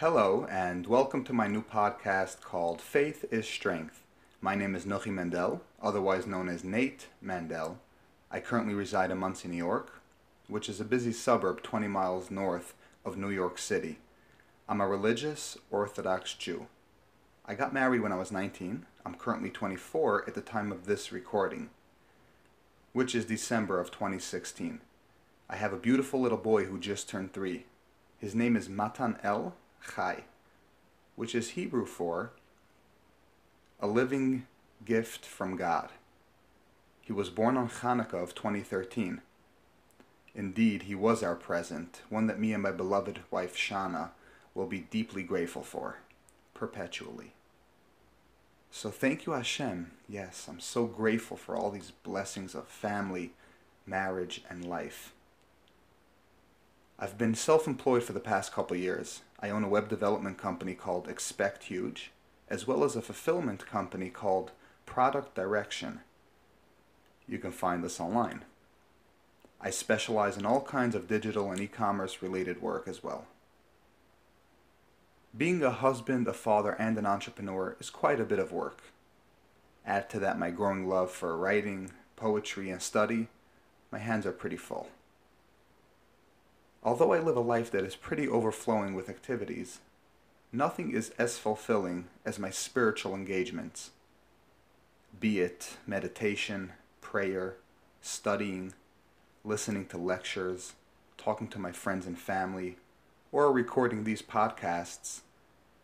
Hello, and welcome to my new podcast called Faith is Strength. My name is Nochi Mandel, otherwise known as Nate Mandel. I currently reside in Monsey, New York, which is a busy suburb 20 miles north of New York City. I'm a religious Orthodox Jew. I got married when I was 19. I'm currently 24 at the time of this recording, which is December of 2016. I have a beautiful little boy who just turned three. His name is Matan El Chai, which is Hebrew for a living gift from God. He was born on Hanukkah of 2013. Indeed, he was our present, one that me and my beloved wife Shana will be deeply grateful for, perpetually. So thank you, Hashem. Yes, I'm so grateful for all these blessings of family, marriage, and life. I've been self employed for the past couple years. I own a web development company called Expect Huge, as well as a fulfillment company called Product Direction. You can find this online. I specialize in all kinds of digital and e commerce related work as well. Being a husband, a father, and an entrepreneur is quite a bit of work. Add to that my growing love for writing, poetry, and study, my hands are pretty full. Although I live a life that is pretty overflowing with activities, nothing is as fulfilling as my spiritual engagements. Be it meditation, prayer, studying, listening to lectures, talking to my friends and family, or recording these podcasts,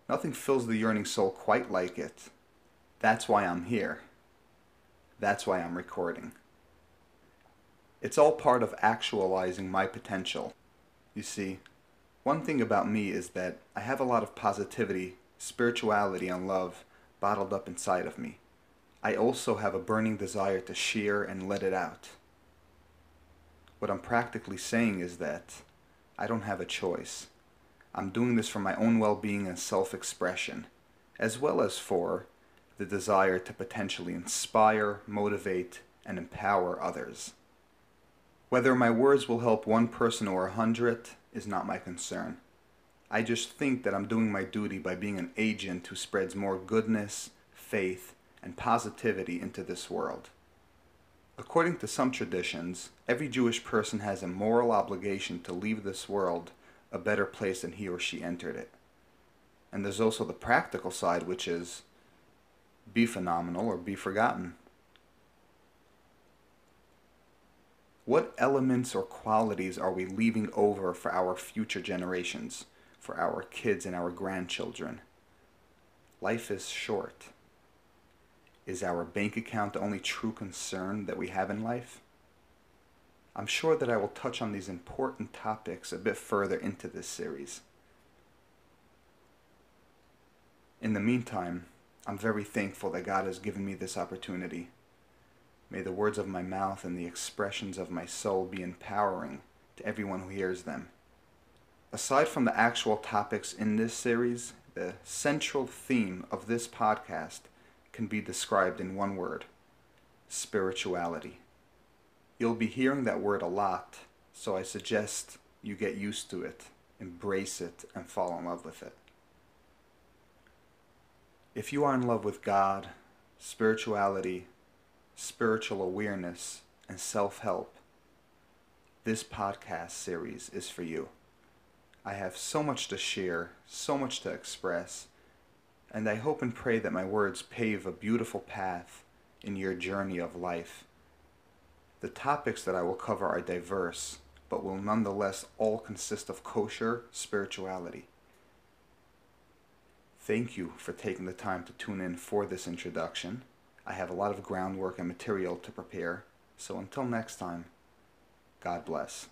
nothing fills the yearning soul quite like it. That's why I'm here. That's why I'm recording. It's all part of actualizing my potential you see, one thing about me is that I have a lot of positivity, spirituality, and love bottled up inside of me. I also have a burning desire to share and let it out. What I'm practically saying is that I don't have a choice. I'm doing this for my own well being and self expression, as well as for the desire to potentially inspire, motivate, and empower others. Whether my words will help one person or a hundred is not my concern. I just think that I'm doing my duty by being an agent who spreads more goodness, faith, and positivity into this world. According to some traditions, every Jewish person has a moral obligation to leave this world a better place than he or she entered it. And there's also the practical side, which is be phenomenal or be forgotten. What elements or qualities are we leaving over for our future generations, for our kids and our grandchildren? Life is short. Is our bank account the only true concern that we have in life? I'm sure that I will touch on these important topics a bit further into this series. In the meantime, I'm very thankful that God has given me this opportunity May the words of my mouth and the expressions of my soul be empowering to everyone who hears them. Aside from the actual topics in this series, the central theme of this podcast can be described in one word spirituality. You'll be hearing that word a lot, so I suggest you get used to it, embrace it, and fall in love with it. If you are in love with God, spirituality, spiritual awareness, and self help, this podcast series is for you. I have so much to share, so much to express, and I hope and pray that my words pave a beautiful path in your journey of life. The topics that I will cover are diverse, but will nonetheless all consist of kosher spirituality. Thank you for taking the time to tune in for this introduction. I have a lot of groundwork and material to prepare, so until next time, God bless.